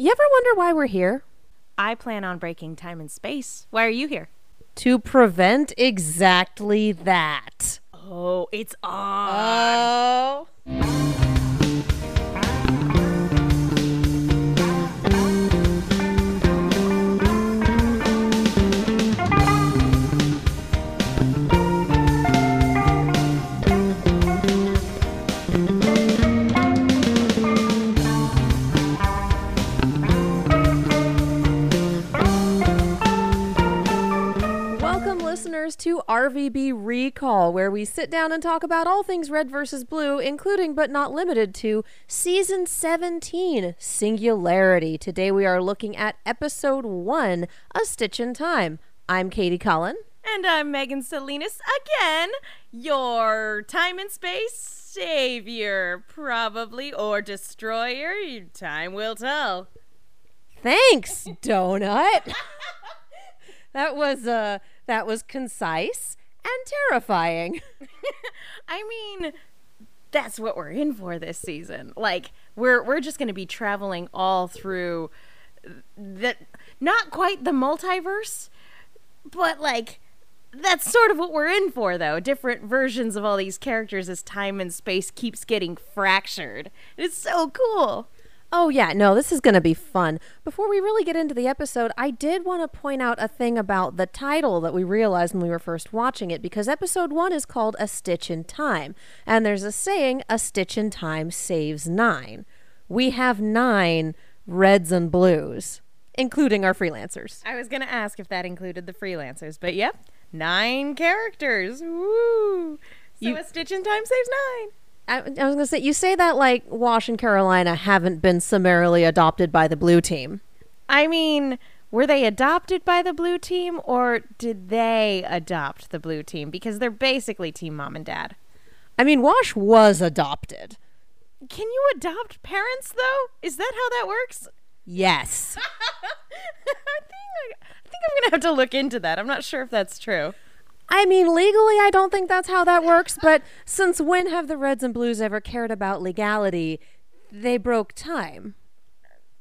You ever wonder why we're here? I plan on breaking time and space. Why are you here? To prevent exactly that. Oh, it's on. Oh. To RVB Recall, where we sit down and talk about all things red versus blue, including but not limited to Season 17 Singularity. Today we are looking at Episode 1 A Stitch in Time. I'm Katie Cullen. And I'm Megan Salinas again, your time and space savior, probably, or destroyer. Time will tell. Thanks, Donut. that was uh that was concise and terrifying. I mean, that's what we're in for this season. Like, we're we're just going to be traveling all through the not quite the multiverse, but like that's sort of what we're in for though. Different versions of all these characters as time and space keeps getting fractured. It's so cool. Oh, yeah, no, this is going to be fun. Before we really get into the episode, I did want to point out a thing about the title that we realized when we were first watching it, because episode one is called A Stitch in Time. And there's a saying, A Stitch in Time saves nine. We have nine reds and blues, including our freelancers. I was going to ask if that included the freelancers, but yep, nine characters. Woo! So You- a stitch in time saves nine. I, I was going to say, you say that like Wash and Carolina haven't been summarily adopted by the blue team. I mean, were they adopted by the blue team or did they adopt the blue team? Because they're basically team mom and dad. I mean, Wash was adopted. Can you adopt parents though? Is that how that works? Yes. I think I think I'm gonna have to look into that. I'm not sure if that's true. I mean, legally, I don't think that's how that works, but since when have the Reds and Blues ever cared about legality? They broke time.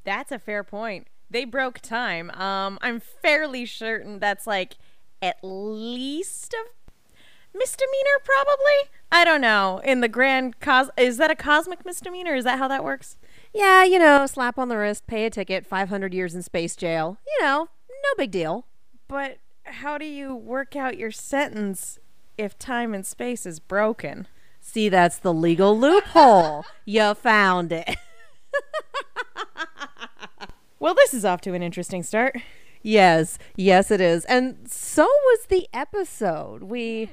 That's a fair point. They broke time. Um, I'm fairly certain that's like at least a misdemeanor, probably. I don't know. In the grand cos, is that a cosmic misdemeanor? Is that how that works? Yeah, you know, slap on the wrist, pay a ticket, 500 years in space jail. You know, no big deal. But how do you work out your sentence if time and space is broken? See, that's the legal loophole. you found it. Well, this is off to an interesting start. yes, yes, it is. And so was the episode. We.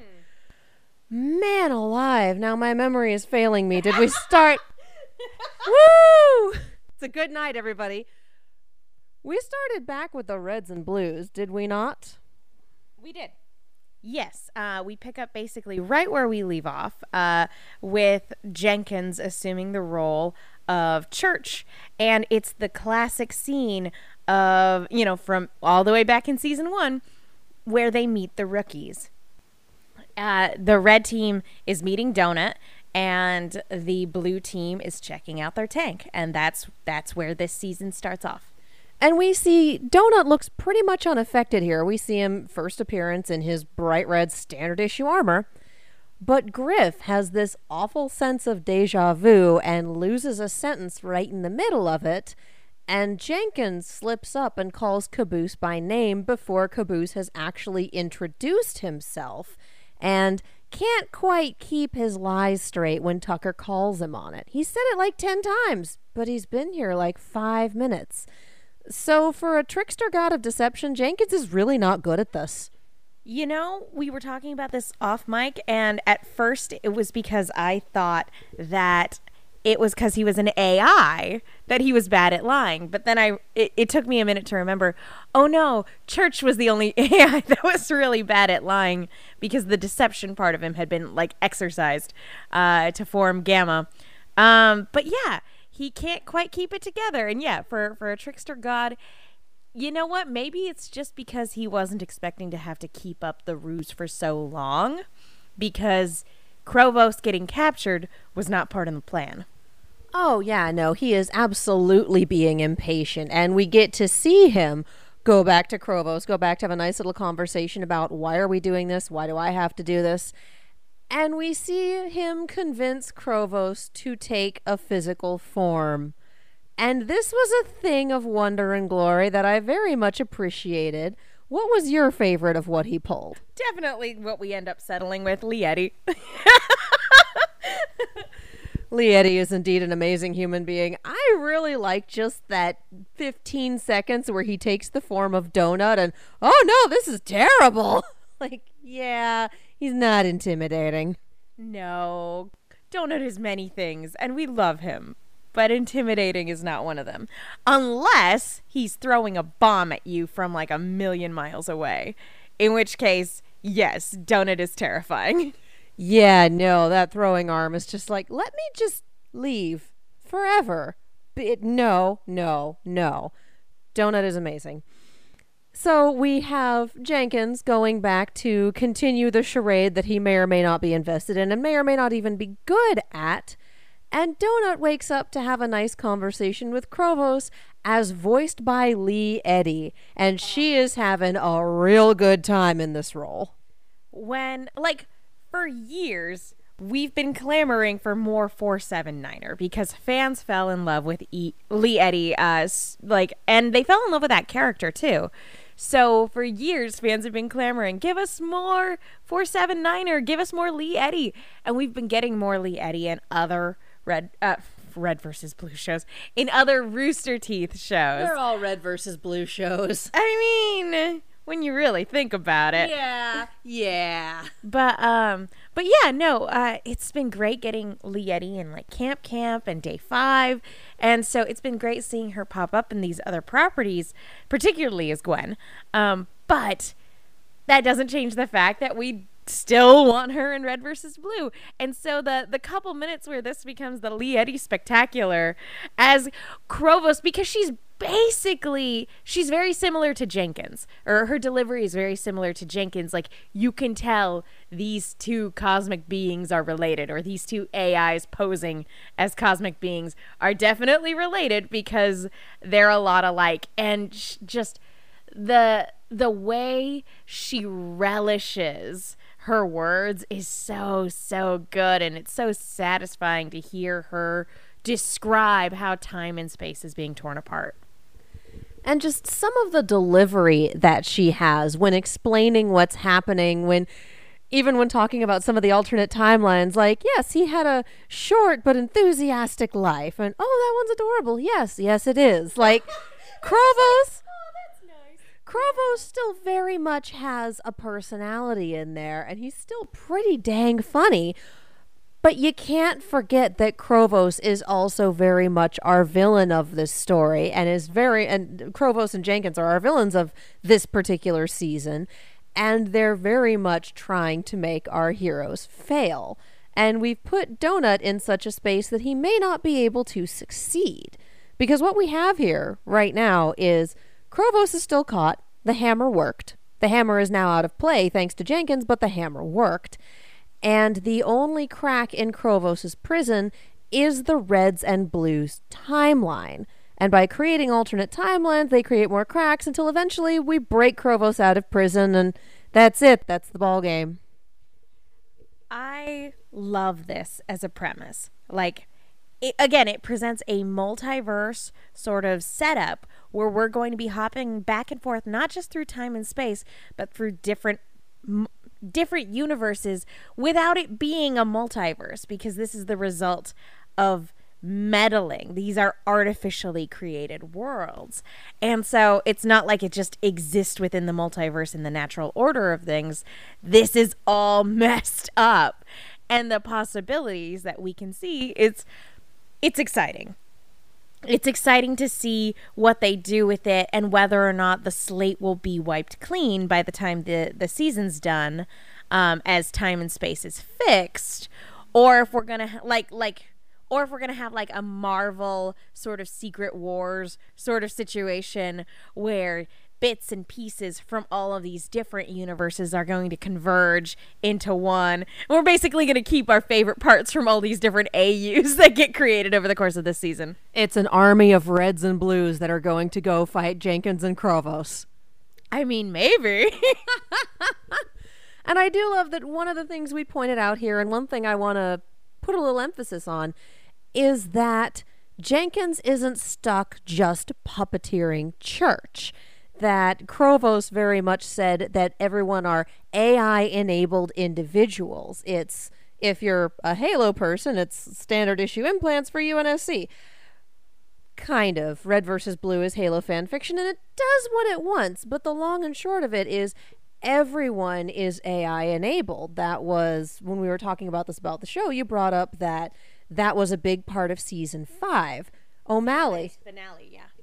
Man alive, now my memory is failing me. Did we start. Woo! It's a good night, everybody. We started back with the Reds and Blues, did we not? We did. Yes, uh, we pick up basically right where we leave off, uh, with Jenkins assuming the role of Church, and it's the classic scene of you know from all the way back in season one, where they meet the rookies. Uh, the red team is meeting Donut, and the blue team is checking out their tank, and that's that's where this season starts off. And we see Donut looks pretty much unaffected here. We see him first appearance in his bright red standard issue armor. But Grif has this awful sense of deja vu and loses a sentence right in the middle of it. And Jenkins slips up and calls Caboose by name before Caboose has actually introduced himself and can't quite keep his lies straight when Tucker calls him on it. He said it like 10 times, but he's been here like five minutes. So, for a trickster god of deception, Jenkins is really not good at this. You know, we were talking about this off mic, and at first it was because I thought that it was because he was an AI that he was bad at lying. But then I, it, it took me a minute to remember. Oh no, Church was the only AI that was really bad at lying because the deception part of him had been like exercised uh, to form Gamma. Um, but yeah, he can't quite keep it together. And yeah, for for a trickster god, you know what? Maybe it's just because he wasn't expecting to have to keep up the ruse for so long because Chrovos getting captured was not part of the plan. Oh, yeah, no, he is absolutely being impatient. And we get to see him go back to Chrovos, go back to have a nice little conversation about why are we doing this? Why do I have to do this? And we see him convince Chrovos to take a physical form. And this was a thing of wonder and glory that I very much appreciated. What was your favorite of what he pulled? Definitely what we end up settling with, Lee Eddy. Lee Eddy is indeed an amazing human being. I really like just that 15 seconds where he takes the form of Donut and, oh no, this is terrible. like, yeah, he's not intimidating. no, Donut is many things, and we love him. But intimidating is not one of them. Unless he's throwing a bomb at you from like a million miles away. In which case, yes, Donut is terrifying. Yeah, no, that throwing arm is just like, let me just leave forever. But no, no, no. Donut is amazing. So we have Jenkins going back to continue the charade that he may or may not be invested in and may or may not even be good at. And Donut wakes up to have a nice conversation with Chrovos as voiced by Lee Eddy. And she is having a real good time in this role. when like for years we've been clamoring for more 479er because fans fell in love with e- Lee Eddy uh like and they fell in love with that character too. So for years fans have been clamoring, give us more 479er, give us more Lee Eddy. And we've been getting more Lee Eddy and other red uh red versus blue shows in other Rooster Teeth shows. They're all red versus blue shows. I mean, when you really think about it. Yeah, yeah. But um, but yeah, no, uh, it's been great getting Lee Eddy in like Camp Camp and Day Five, and so it's been great seeing her pop up in these other properties, particularly as Gwen. Um, but that doesn't change the fact that we still want her in Red versus Blue, and so the the couple minutes where this becomes the Lee Eddy spectacular as Chrovos because she's basically she's very similar to Jenkins or her delivery is very similar to Jenkins. Like you can tell these two cosmic beings are related or these two AIs posing as cosmic beings are definitely related because they're a lot alike. And just the the way she relishes her words is so so good and it's so satisfying to hear her describe how time and space is being torn apart. And just some of the delivery that she has when explaining what's happening when even when talking about some of the alternate timelines like yes he had a short but enthusiastic life and oh that one's adorable. Yes yes it is. Like Chrovos Chrovos still very much has a personality in there and he's still pretty dang funny but you can't forget that Chrovos is also very much our villain of this story and is very and Chrovos and Jenkins are our villains of this particular season and they're very much trying to make our heroes fail. And we've put Donut in such a space that he may not be able to succeed. Because what we have here right now is Chrovos is still caught, the hammer worked. The hammer is now out of play thanks to Jenkins, but the hammer worked. And the only crack in Chrovos' prison is the reds and blues timeline. And by creating alternate timelines, they create more cracks until eventually we break Chrovos out of prison, and that's it. That's the ball game. I love this as a premise. Like, it, again, it presents a multiverse sort of setup where we're going to be hopping back and forth, not just through time and space, but through different. M- different universes without it being a multiverse because this is the result of meddling. These are artificially created worlds. And so it's not like it just exists within the multiverse in the natural order of things. This is all messed up. And the possibilities that we can see it's it's exciting. It's exciting to see what they do with it and whether or not the slate will be wiped clean by the time the, the season's done um, as time and space is fixed or if we're gonna like like or if we're gonna have like a Marvel sort of Secret Wars sort of situation where bits and pieces from all of these different universes are going to converge into one. And we're basically going to keep our favorite parts from all these different AUs that get created over the course of this season. It's an army of reds and blues that are going to go fight Jenkins and Chrovos. I mean, maybe. And I do love that one of the things we pointed out here, and one thing I want to put a little emphasis on, is that Jenkins isn't stuck just puppeteering church. That Chrovos very much said that everyone are AI enabled individuals. It's if you're a Halo person, it's standard issue implants for UNSC. Kind of. Red versus Blue is Halo fan fiction, and it does what it wants. But the long and short of it is everyone is AI enabled. That was when we were talking about this about the show, you brought up that that was a big part of season five. O'Malley. finale, yeah.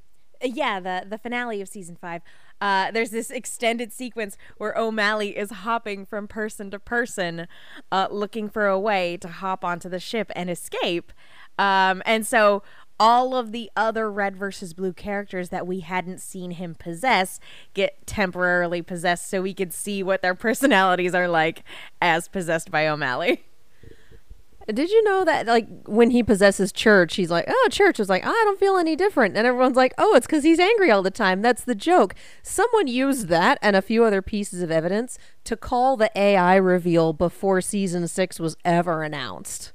Yeah, the the finale of season five. Uh, there's this extended sequence where O'Malley is hopping from person to person, uh, looking for a way to hop onto the ship and escape. Um, and so all of the other red versus blue characters that we hadn't seen him possess get temporarily possessed so we could see what their personalities are like as possessed by O'Malley. Did you know that like when he possesses church, he's like, "Oh, church is like, I don't feel any different," and everyone's like, "Oh, it's because he's angry all the time." That's the joke. Someone used that and a few other pieces of evidence to call the AI reveal before season six was ever announced.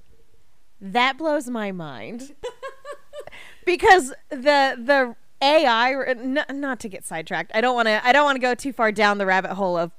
That blows my mind. because the the AI n- not to get sidetracked. I don't want to I don't want to go too far down the rabbit hole of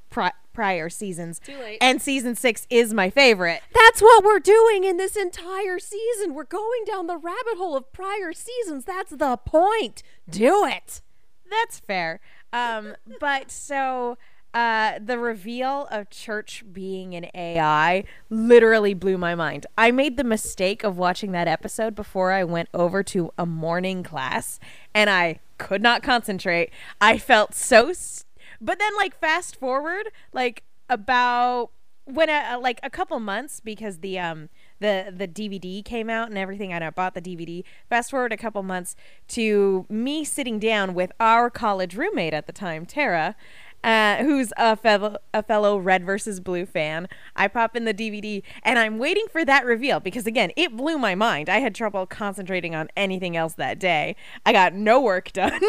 prior seasons. Too late. And season 6 is my favorite. That's what we're doing in this entire season. We're going down the rabbit hole of prior seasons. That's the point. Do it. That's fair. Um but so uh, the reveal of Church being an AI literally blew my mind. I made the mistake of watching that episode before I went over to a morning class, and I could not concentrate. I felt so. St- but then, like, fast forward, like about when a, like a couple months because the um the the DVD came out and everything and I bought the DVD fast forward a couple months to me sitting down with our college roommate at the time Tara uh, who's a fellow a fellow red versus blue fan. I pop in the DVD and I'm waiting for that reveal because again it blew my mind. I had trouble concentrating on anything else that day. I got no work done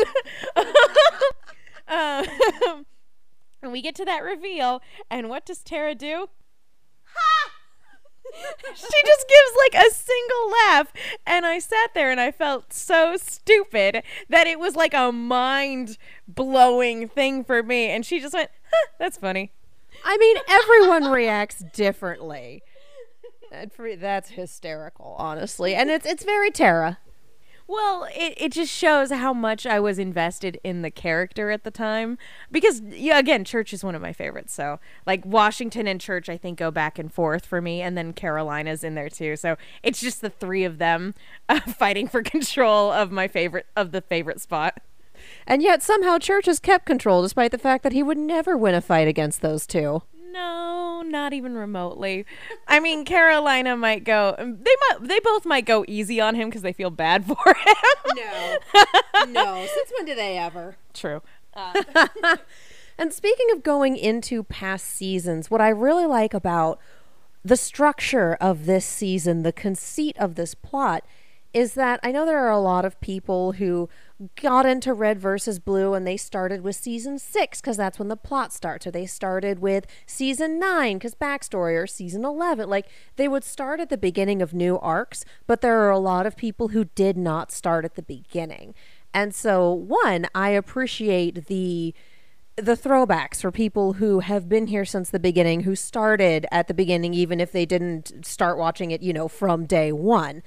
um, and we get to that reveal, and what does Tara do? Ha! she just gives like a single laugh, and I sat there and I felt so stupid that it was like a mind blowing thing for me. And she just went, huh, "That's funny." I mean, everyone reacts differently. That's hysterical, honestly, and it's it's very Tara. Well, it, it just shows how much I was invested in the character at the time. Because, yeah, again, Church is one of my favorites. So, like, Washington and Church, I think, go back and forth for me. And then Carolina's in there, too. So, it's just the three of them uh, fighting for control of my favorite, of the favorite spot. And yet somehow Church has kept control despite the fact that he would never win a fight against those two. No, not even remotely. I mean, Carolina might go. um, They might. They both might go easy on him because they feel bad for him. No. no. Since when do they ever? True. And speaking of going into past seasons, what I really like about the structure of this season, the conceit of this plot, is that I know there are a lot of people who got into Red versus Blue and they started with season six because that's when the plot starts, or they started with season nine because backstory, or season 11. Like they would start at the beginning of new arcs, but there are a lot of people who did not start at the beginning. And so, one, I appreciate the the throwbacks for people who have been here since the beginning, who started at the beginning, even if they didn't start watching it, you know, from day one.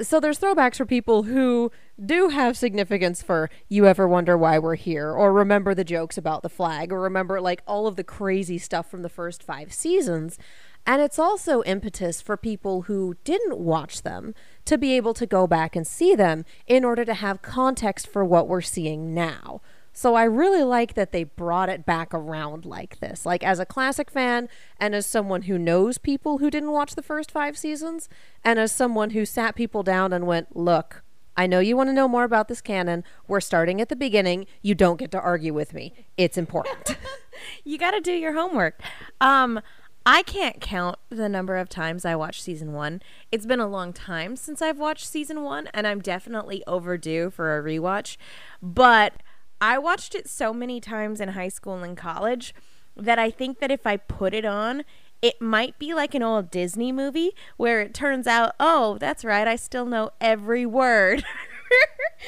So there's throwbacks for people who do have significance for you ever wonder why we're here, or remember the jokes about the flag, or remember like all of the crazy stuff from the first five seasons. And it's also impetus for people who didn't watch them to be able to go back and see them in order to have context for what we're seeing now. So I really like that they brought it back around like this. Like as a classic fan and as someone who knows people who didn't watch the first 5 seasons and as someone who sat people down and went, "Look, I know you want to know more about this canon. We're starting at the beginning. You don't get to argue with me. It's important. you got to do your homework. Um, I can't count the number of times I watched season one. It's been a long time since I've watched season one, and I'm definitely overdue for a rewatch. But I watched it so many times in high school and college that I think that if I put it on, it might be like an old Disney movie where it turns out, oh, that's right, I still know every word.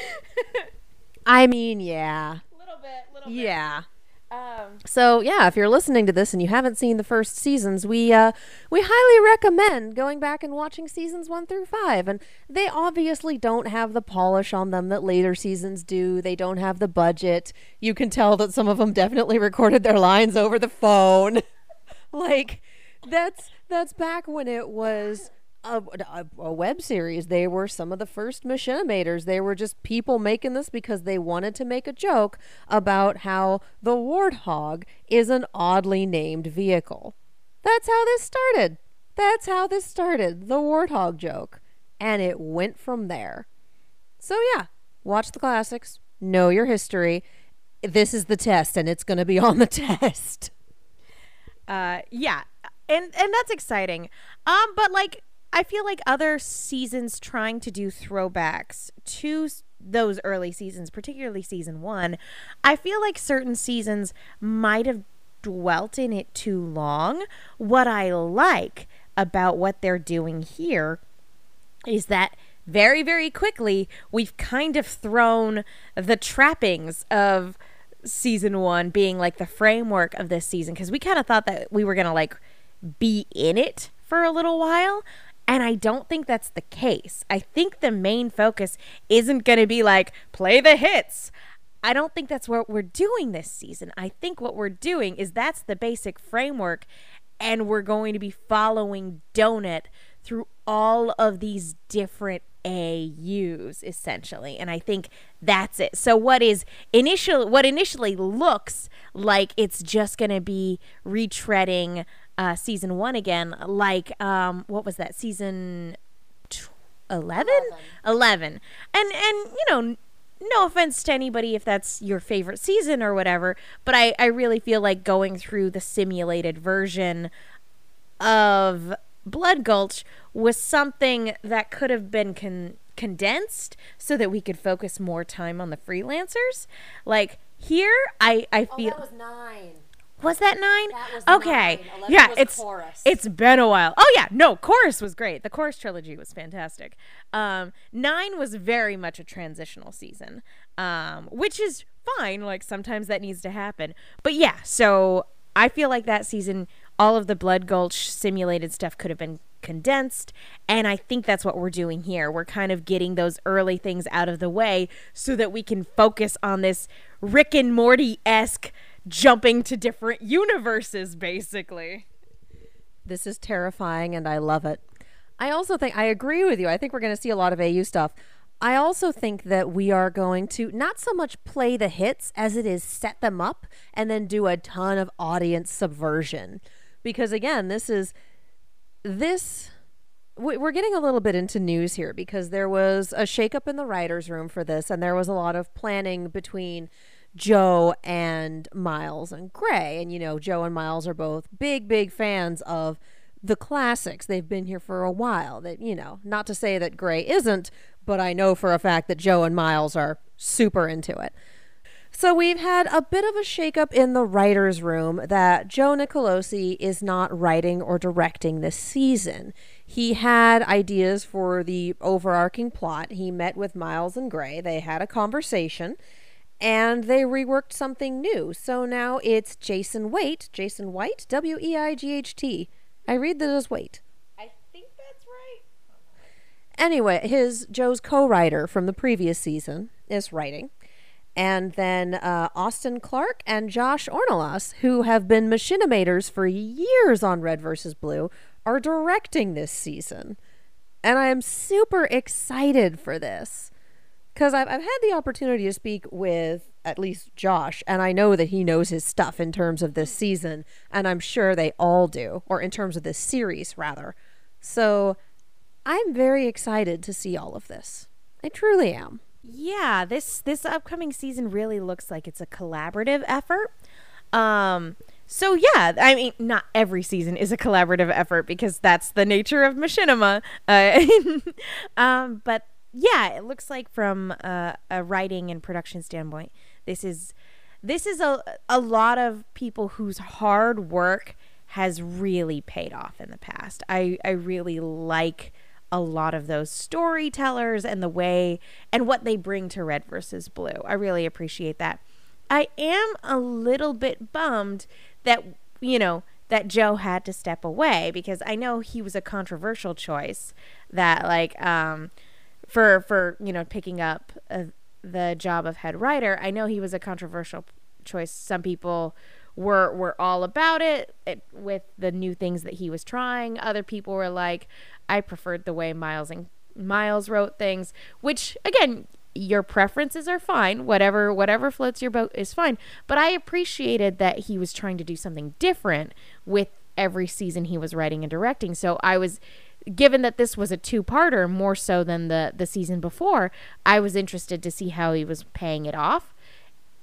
I mean, yeah. Little bit, little bit. Yeah. Um, So yeah, if you're listening to this and you haven't seen the first seasons, we uh, we highly recommend going back and watching seasons one through five. And they obviously don't have the polish on them that later seasons do. They don't have the budget. You can tell that some of them definitely recorded their lines over the phone. like that's that's back when it was a, a, a web series. They were some of the first machinimators. They were just people making this because they wanted to make a joke about how the Warthog is an oddly named vehicle. That's how this started. That's how this started. The Warthog joke. And it went from there. So, yeah, watch the classics, know your history. This is the test, and it's going to be on the test. uh, yeah, and and that's exciting. Um, but like I feel like other seasons trying to do throwbacks to those early seasons, particularly season one, I feel like certain seasons might have dwelt in it too long. What I like about what they're doing here is that very, very quickly we've kind of thrown the trappings of season one being like the framework of this season because we kind of thought that we were going to like be in it for a little while. And I don't think that's the case. I think the main focus isn't going to be like play the hits. I don't think that's what we're doing this season. I think what we're doing is that's the basic framework, and we're going to be following Donut through all of these different AUs essentially. And I think that's it. So what is initial what initially looks like it's just going to be retreading uh, season 1 again like um what was that season tw- 11? 11 and and you know no offense to anybody if that's your favorite season or whatever but i i really feel like going through the simulated version of blood gulch was something that could have been con- condensed so that we could focus more time on the freelancers like here i i feel Oh, was nine. Was that nine? That was okay. nine. Yeah, it's Chorus. it's been a while. Oh yeah, no, chorus was great. The chorus trilogy was fantastic. Um, nine was very much a transitional season, um, which is fine. Like sometimes that needs to happen. But yeah, so I feel like that season, all of the Blood Gulch simulated stuff could have been condensed, and I think that's what we're doing here. We're kind of getting those early things out of the way so that we can focus on this Rick and Morty esque jumping to different universes, basically. This is terrifying and I love it. I also think I agree with you. I think we're going to see a lot of AU stuff. I also think that we are going to not so much play the hits as it is set them up and then do a ton of audience subversion. Because again, this is this we- we're getting a little bit into news here because there was a shakeup in the writers' room for this, and there was a lot of planning between Joe and Miles and Gray. And you know, Joe and Miles are both big, big fans of the classics. They've been here for a while. That you know, not to say that Gray isn't, but I know for a fact that Joe and Miles are super into it. So we've had a bit of a shakeup in the writers' room that Joe Nicolosi is not writing or directing this season. He had ideas for the overarching plot. He met with Miles and Gray. They had a conversation and they reworked something new. So now it's Jason Waite, Jason White, W E I G H T. I read that as Waite. I think that's right. Anyway, his Joe's co-writer from the previous season is writing, and then uh, Austin Clark and Josh Ornelas, who have been machinimators for years on Red versus Blue, are directing this season, and I am super excited for this because I've I've had the opportunity to speak with at least Josh, and I know that he knows his stuff in terms of this season, and I'm sure they all do, or in terms of this series rather. So I'm very excited to see all of this. I truly am. Yeah, this this upcoming season really looks like it's a collaborative effort. Um so yeah, I mean, not every season is a collaborative effort because that's the nature of machinima. Uh, um, but yeah, it looks like from a, a writing and production standpoint, this is this is a a lot of people whose hard work has really paid off in the past. I I really like a lot of those storytellers and the way and what they bring to Red versus Blue. I really appreciate that. I am a little bit bummed that you know that Joe had to step away because I know he was a controversial choice that like um for for you know picking up uh, the job of head writer. I know he was a controversial choice. Some people were were all about it, it with the new things that he was trying. Other people were like, I preferred the way Miles and Miles wrote things, which again, your preferences are fine. Whatever whatever floats your boat is fine. But I appreciated that he was trying to do something different with every season he was writing and directing. So I was given that this was a two-parter more so than the the season before, I was interested to see how he was paying it off.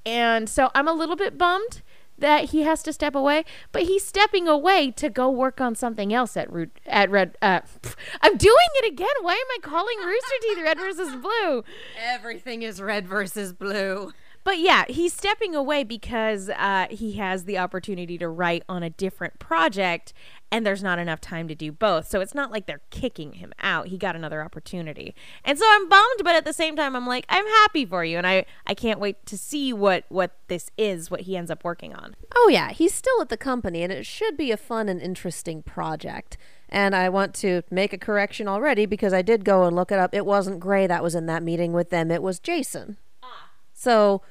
And so I'm a little bit bummed that he has to step away, but he's stepping away to go work on something else at Root at Red. Uh, I'm doing it again. Why am I calling Rooster Teeth Red versus Blue? Everything is red versus blue. But yeah, he's stepping away because uh, he has the opportunity to write on a different project, and there's not enough time to do both. So it's not like they're kicking him out. He got another opportunity, and so I'm bummed, but at the same time, I'm like, I'm happy for you, and I I can't wait to see what what this is, what he ends up working on. Oh, yeah, he's still at the company, and it should be a fun and interesting project. And I want to make a correction already because I did go and look it up. It wasn't Gray that was in that meeting with them, it was Jason. Ah. So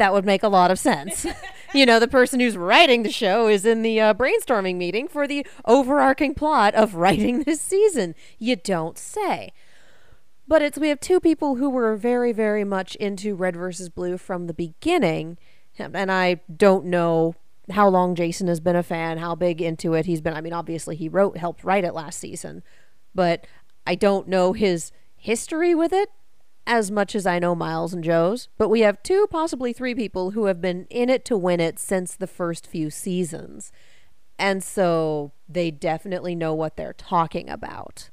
that would make a lot of sense. you know, the person who's writing the show is in the uh, brainstorming meeting for the overarching plot of writing this season. You don't say. But it's we have two people who were very, very much into Red versus Blue from the beginning, and I don't know how long Jason has been a fan, how big into it he's been. I mean, obviously he wrote, helped write it last season, but I don't know his history with it as much as I know Miles and Joe's. But we have two, possibly three people who have been in it to win it since the first few seasons, and so they definitely know what they're talking about.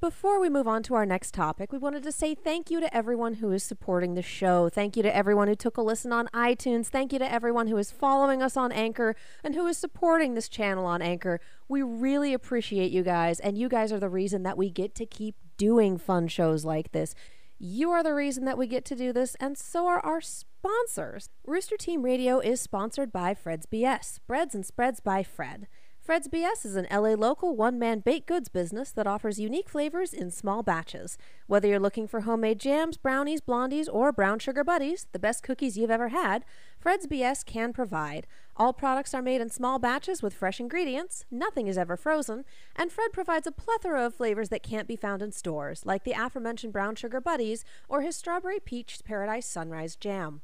Before we move on to our next topic, we wanted to say thank you to everyone who is supporting the show. Thank you to everyone who took a listen on iTunes. Thank you to everyone who is following us on Anchor and who is supporting this channel on Anchor. We really appreciate you guys, and you guys are the reason that we get to keep doing fun shows like this. You are the reason that we get to do this, and so are our sponsors. Rooster Team Radio is sponsored by Fred's BS, Breads and Spreads by Fred. Fred's BS is an LA local one man baked goods business that offers unique flavors in small batches. Whether you're looking for homemade jams, brownies, blondies, or brown sugar buddies, the best cookies you've ever had, Fred's BS can provide. All products are made in small batches with fresh ingredients, nothing is ever frozen, and Fred provides a plethora of flavors that can't be found in stores, like the aforementioned brown sugar buddies or his strawberry peach paradise sunrise jam.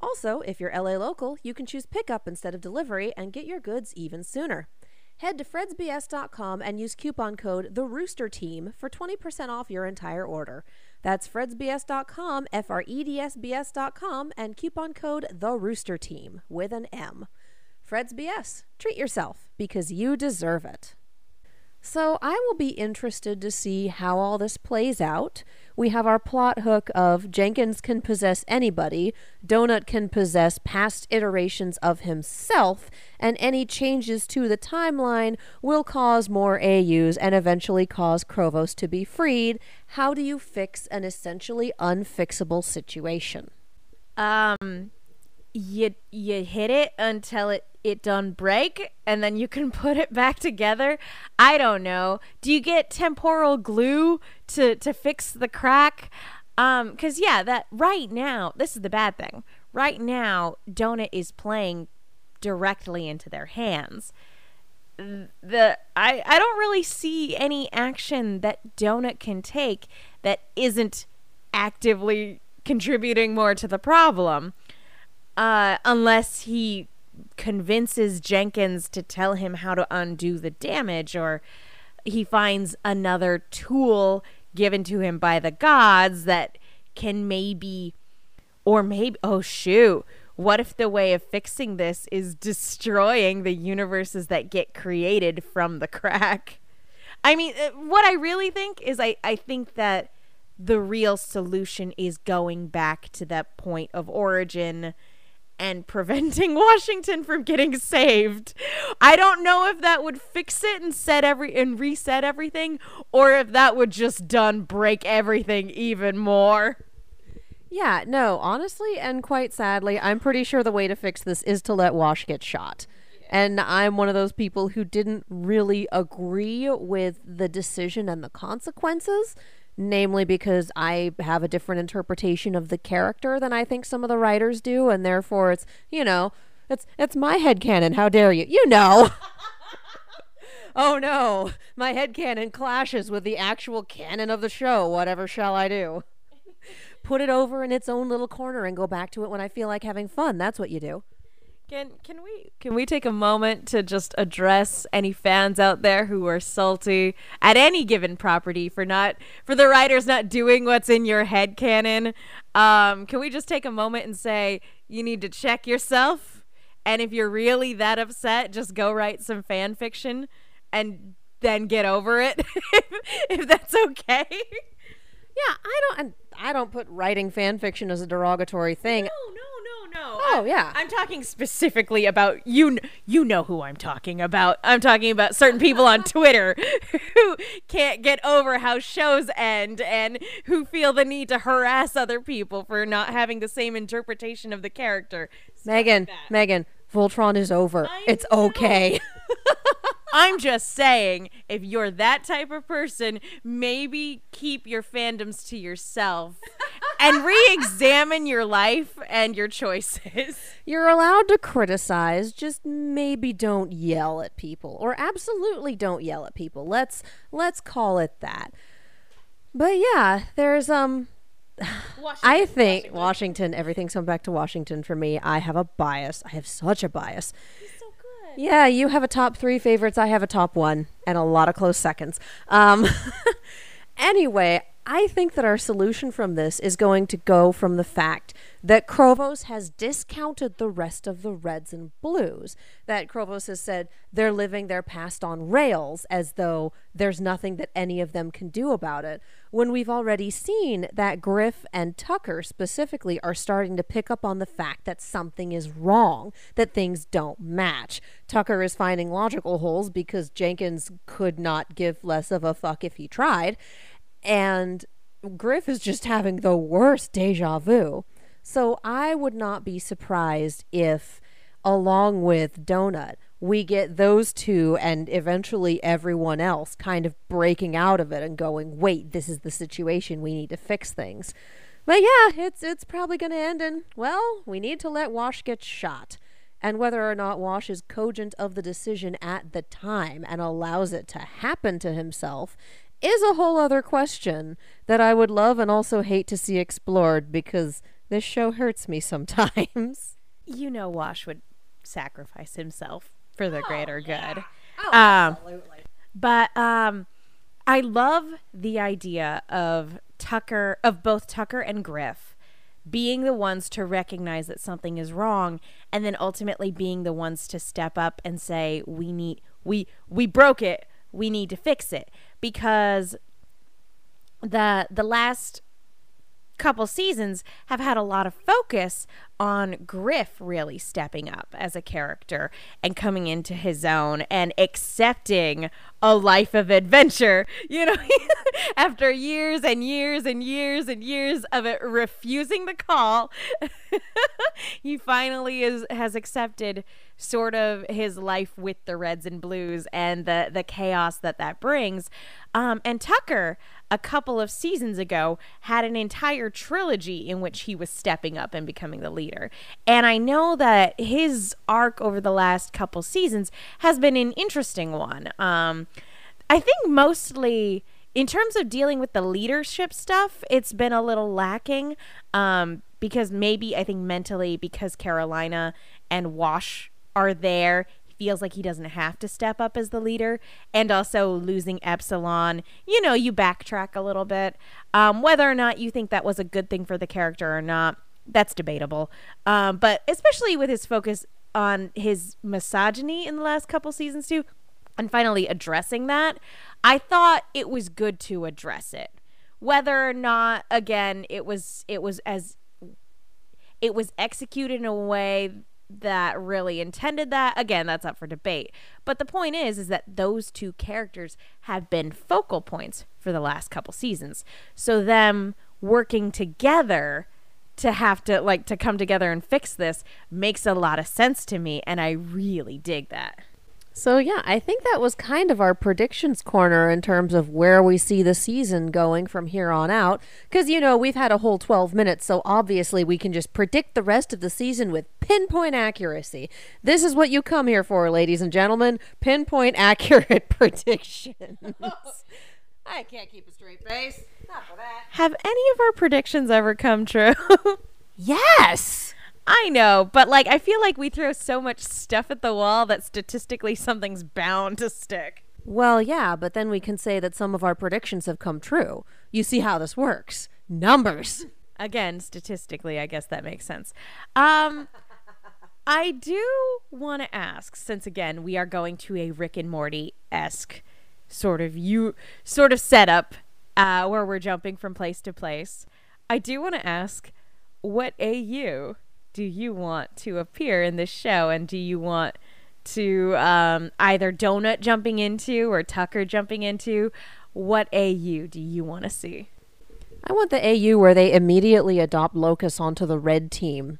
Also, if you're LA local, you can choose pickup instead of delivery and get your goods even sooner. Head to fredsbs.com and use coupon code The Rooster Team for 20% off your entire order. That's fredsbs.com, F R E D S B S.com, and coupon code The Rooster Team with an M. Fred's BS. Treat yourself because you deserve it. So I will be interested to see how all this plays out. We have our plot hook of Jenkins can possess anybody, Donut can possess past iterations of himself, and any changes to the timeline will cause more AUs and eventually cause Chrovos to be freed. How do you fix an essentially unfixable situation? Um, you you hit it until it it done break and then you can put it back together? I don't know. Do you get temporal glue to to fix the crack? Um cuz yeah that right now this is the bad thing. Right now donut is playing directly into their hands. The i i don't really see any action that donut can take that isn't actively contributing more to the problem uh unless he convinces Jenkins to tell him how to undo the damage, or he finds another tool given to him by the gods that can maybe or maybe oh shoot. What if the way of fixing this is destroying the universes that get created from the crack? I mean uh, what i really think is i i think that the real solution is going back to that point of origin and preventing Washington from getting saved. I don't know if that would fix it and set every and reset everything or if that would just done break everything even more. Yeah, no, honestly and quite sadly, I'm pretty sure the way to fix this is to let Wash get shot. And I'm one of those people who didn't really agree with the decision and the consequences namely because I have a different interpretation of the character than I think some of the writers do, and therefore it's, you know, it's it's my head canon. How dare you? You know. oh no, my head canon clashes with the actual canon of the show. Whatever shall I do? Put it over in its own little corner and go back to it when I feel like having fun. That's what you do. Can can we can we take a moment to just address any fans out there who are salty at any given property for not for the writers not doing what's in your head canon? Um, can we just take a moment and say you need to check yourself? And if you're really that upset, just go write some fan fiction and then get over it if, if that's okay. Yeah, I don't I don't put writing fan fiction as a derogatory thing. No, no, no. no. Oh, yeah. I'm talking specifically about you. You know who I'm talking about. I'm talking about certain people on Twitter who can't get over how shows end and who feel the need to harass other people for not having the same interpretation of the character. Megan, Megan, Voltron is over. I it's know. okay. I'm just saying, if you're that type of person, maybe keep your fandoms to yourself and re examine your life and your choices. You're allowed to criticize, just maybe don't yell at people or absolutely don't yell at people. Let's let's call it that. But yeah, there's um I think Washington, everything's come back to Washington for me. I have a bias. I have such a bias. so good. Yeah, you have a top three favorites. I have a top one, and a lot of close seconds. Um, anyway, I think that our solution from this is going to go from the fact that Chrovos has discounted the rest of the Reds and Blues. That Chrovos has said they're living their past on rails as though there's nothing that any of them can do about it. When we've already seen that Grif and Tucker specifically are starting to pick up on the fact that something is wrong, that things don't match. Tucker is finding logical holes because Jenkins could not give less of a fuck if he tried and Grif is just having the worst deja vu. So I would not be surprised if, along with Donut, we get those two and eventually everyone else kind of breaking out of it and going, wait, this is the situation. We need to fix things. But yeah, it's it's probably going to end in, well, we need to let Wash get shot. And whether or not Wash is cogent of the decision at the time and allows it to happen to himself is a whole other question that I would love and also hate to see explored because this show hurts me sometimes. You know, Wash would sacrifice himself for the greater good. Oh, Um, But um, I love the idea of Tucker, of both Tucker and Grif, being the ones to recognize that something is wrong, and then ultimately being the ones to step up and say, "We need, we we broke it. We need to fix it." Because the the last couple seasons have had a lot of focus on Grif really stepping up as a character and coming into his own and accepting a life of adventure. You know, after years and years and years and years of it refusing the call, he finally is has accepted sort of his life with the Reds and Blues and the the chaos that that brings. Um, and Tucker, a couple of seasons ago, had an entire trilogy in which he was stepping up and becoming the leader. And I know that his arc over the last couple seasons has been an interesting one. Um, I think mostly in terms of dealing with the leadership stuff, it's been a little lacking um, because maybe I think mentally because Carolina and Wash are there, feels like he doesn't have to step up as the leader, and also losing Epsilon, you know, you backtrack a little bit. Um, whether or not you think that was a good thing for the character or not, that's debatable. Um, but especially with his focus on his misogyny in the last couple seasons too, and finally addressing that, I thought it was good to address it. Whether or not, again, it was it was as it was executed in a way that really intended that again that's up for debate. But the point is is that those two characters have been focal points for the last couple seasons. So them working together to have to like to come together and fix this makes a lot of sense to me and i really dig that So yeah, I think that was kind of our predictions corner in terms of where we see the season going from here on out. Because you know we've had a whole twelve minutes, so obviously we can just predict the rest of the season with pinpoint accuracy. This is what you come here for, ladies and gentlemen: pinpoint accurate predictions. I can't keep a straight face. Not for that. have any of our predictions ever come true Yes. I know, but like I feel like we throw so much stuff at the wall that statistically something's bound to stick. Well, yeah, but then we can say that some of our predictions have come true. You see how this works? Numbers. Again, statistically, I guess that makes sense. Um I do want to ask since again we are going to a Rick and Morty esque sort of you sort of setup uh, where we're jumping from place to place. I do want to ask, what AU do you want to appear in this show, and do you want to um, either Donut jumping into or Tucker jumping into? What AU do you want to see? I want the AU where they immediately adopt Locus onto the red team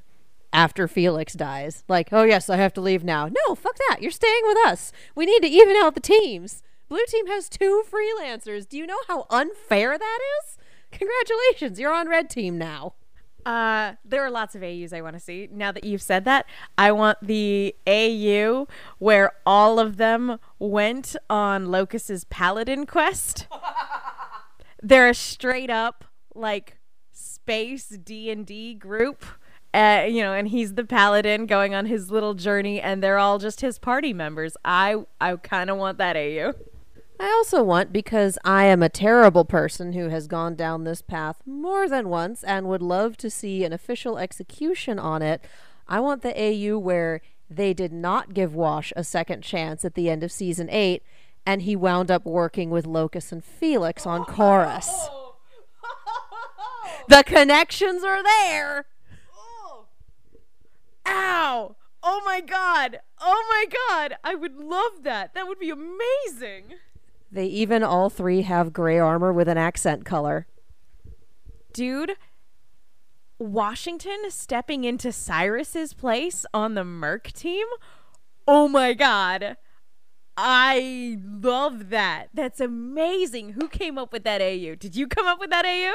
after Felix dies. Like, oh yes, I have to leave now. No, fuck that. You're staying with us. We need to even out the teams. Blue team has two freelancers. Do you know how unfair that is? Congratulations, you're on red team now. Uh, there are lots of AUs I want to see. Now that you've said that, I want the AU where all of them went on Locus's paladin quest. They're a straight up like space D and D group. Uh, you know, and he's the paladin going on his little journey, and they're all just his party members. I I kind of want that AU. I also want, because I am a terrible person who has gone down this path more than once and would love to see an official execution on it, I want the AU where they did not give Wash a second chance at the end of season 8 and he wound up working with Locus and Felix on Chorus. The connections are there. Oh. Ow! Oh my god! Oh my god! I would love that. That would be amazing. They even all three have gray armor with an accent color. Dude, Washington stepping into Cyrus's place on the Merc team? Oh my god. I love that. That's amazing. Who came up with that AU? Did you come up with that AU?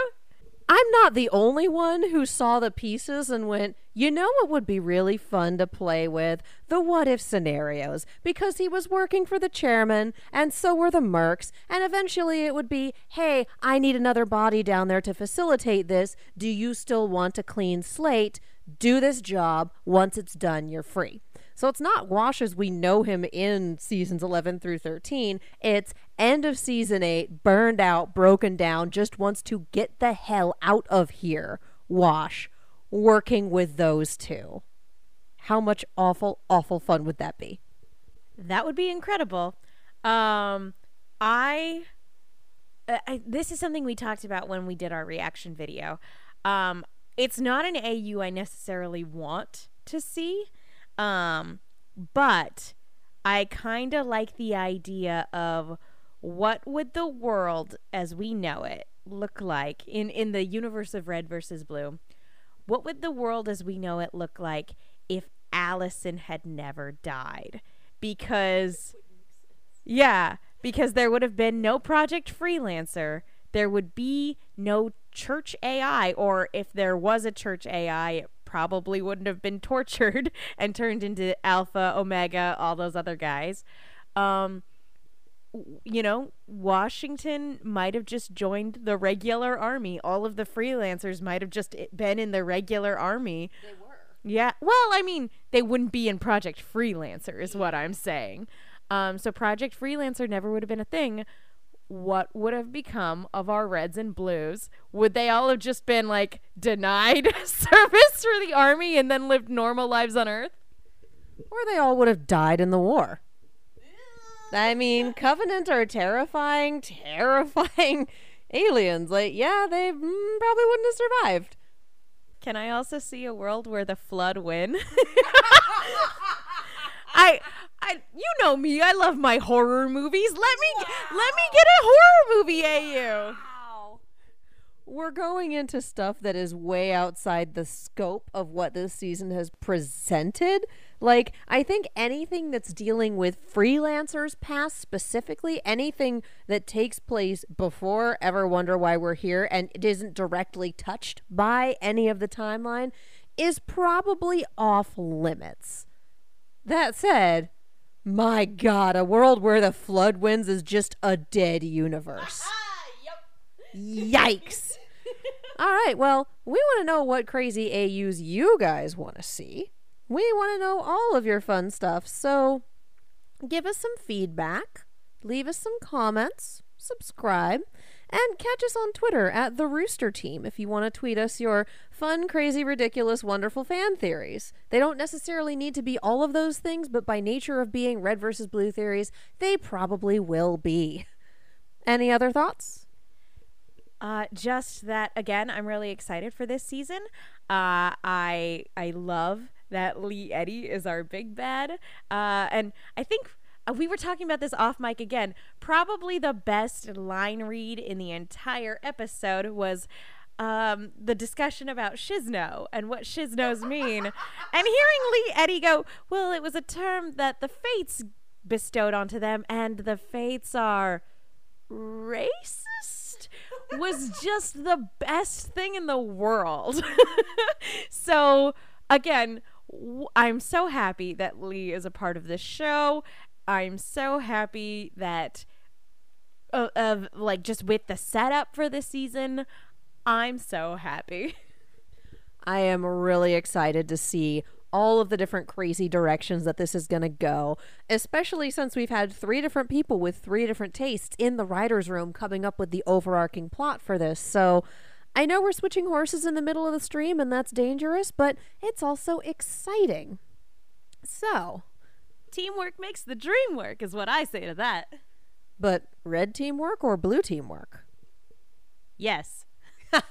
I'm not the only one who saw the pieces and went, you know what would be really fun to play with? The what if scenarios. Because he was working for the chairman, and so were the mercs, and eventually it would be, hey, I need another body down there to facilitate this. Do you still want a clean slate? Do this job. Once it's done, you're free. So it's not Wash as we know him in seasons 11 through 13. It's end of season 8, burned out, broken down, just wants to get the hell out of here. Wash, working with those two. How much awful, awful fun would that be? That would be incredible. Um, I, uh, I this is something we talked about when we did our reaction video. Um, it's not an AU I necessarily want to see, um, but I kind of like the idea of what would the world as we know it look like in in the universe of red versus blue. What would the world as we know it look like if Allison had never died? Because yeah, because there would have been no project freelancer. There would be no church AI, or if there was a church AI, it probably wouldn't have been tortured and turned into Alpha, Omega, all those other guys. Um, you know, Washington might have just joined the regular army. All of the freelancers might have just been in the regular army. They were. Yeah. Well, I mean, they wouldn't be in Project Freelancer, is what I'm saying. Um, so Project Freelancer never would have been a thing. What would have become of our reds and blues? Would they all have just been like denied service for the army and then lived normal lives on Earth? Or they all would have died in the war. I mean, Covenant are terrifying, terrifying aliens. Like, yeah, they mm, probably wouldn't have survived. Can I also see a world where the flood win? I I you know me. I love my horror movies. Let me let me get a horror movie AU. We're going into stuff that is way outside the scope of what this season has presented. Like, I think anything that's dealing with freelancers past specifically, anything that takes place before Ever Wonder Why We're Here and it isn't directly touched by any of the timeline, is probably off limits. That said, my god, a world where the flood wins is just a dead universe. Yikes. All right, well, we want to know what crazy AUs you guys want to see. We want to know all of your fun stuff, so give us some feedback, leave us some comments, subscribe, and catch us on Twitter at The Rooster Team if you want to tweet us your fun, crazy, ridiculous, wonderful fan theories. They don't necessarily need to be all of those things, but by nature of being red versus blue theories, they probably will be. Any other thoughts? Uh, just that again, I'm really excited for this season. Uh, I I love that Lee Eddy is our big bad, uh, and I think uh, we were talking about this off mic again. Probably the best line read in the entire episode was um, the discussion about shisno and what shisnos mean, and hearing Lee Eddy go, "Well, it was a term that the fates bestowed onto them, and the fates are racist." was just the best thing in the world. so, again, w- I'm so happy that Lee is a part of this show. I'm so happy that uh, of like just with the setup for this season, I'm so happy. I am really excited to see all of the different crazy directions that this is going to go, especially since we've had three different people with three different tastes in the writer's room coming up with the overarching plot for this. So I know we're switching horses in the middle of the stream, and that's dangerous, but it's also exciting. So. Teamwork makes the dream work, is what I say to that. But red teamwork or blue teamwork? Yes.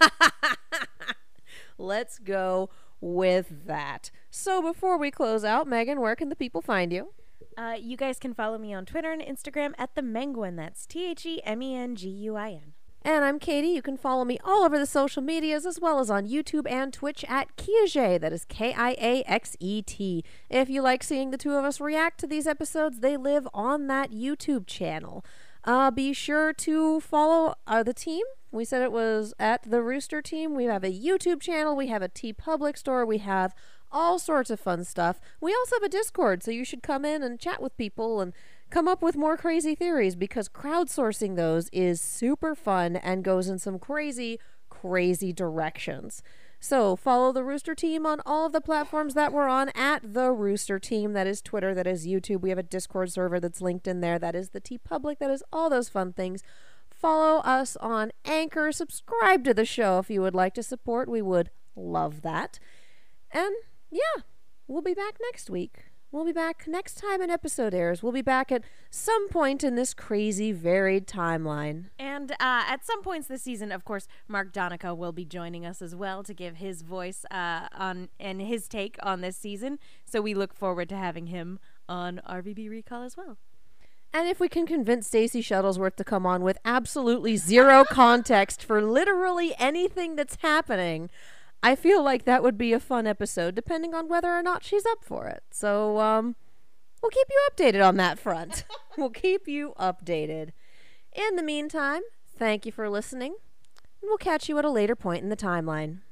Let's go with that. So before we close out, Megan, where can the people find you? Uh, you guys can follow me on Twitter and Instagram at the Menguin. That's T H E M E N G U I N. And I'm Katie. You can follow me all over the social medias as well as on YouTube and Twitch at Kiaxet. That is K I A X E T. If you like seeing the two of us react to these episodes, they live on that YouTube channel. Uh, be sure to follow uh, the team. We said it was at the Rooster Team. We have a YouTube channel. We have a TeePublic store. We have all sorts of fun stuff. We also have a Discord, so you should come in and chat with people and come up with more crazy theories because crowdsourcing those is super fun and goes in some crazy, crazy directions. So follow the Rooster Team on all of the platforms that we're on at the Rooster Team. That is Twitter, that is YouTube. We have a Discord server that's linked in there. That is the TeePublic. That is all those fun things. Follow us on Anchor. Subscribe to the show if you would like to support. We would love that. And yeah, we'll be back next week. We'll be back next time an episode airs. We'll be back at some point in this crazy, varied timeline. And uh, at some points this season, of course, Mark Donica will be joining us as well to give his voice uh, on and his take on this season. So we look forward to having him on RVB Recall as well. And if we can convince Stacey Shuttlesworth to come on with absolutely zero context for literally anything that's happening, I feel like that would be a fun episode, depending on whether or not she's up for it. So, um, we'll keep you updated on that front. we'll keep you updated. In the meantime, thank you for listening, and we'll catch you at a later point in the timeline.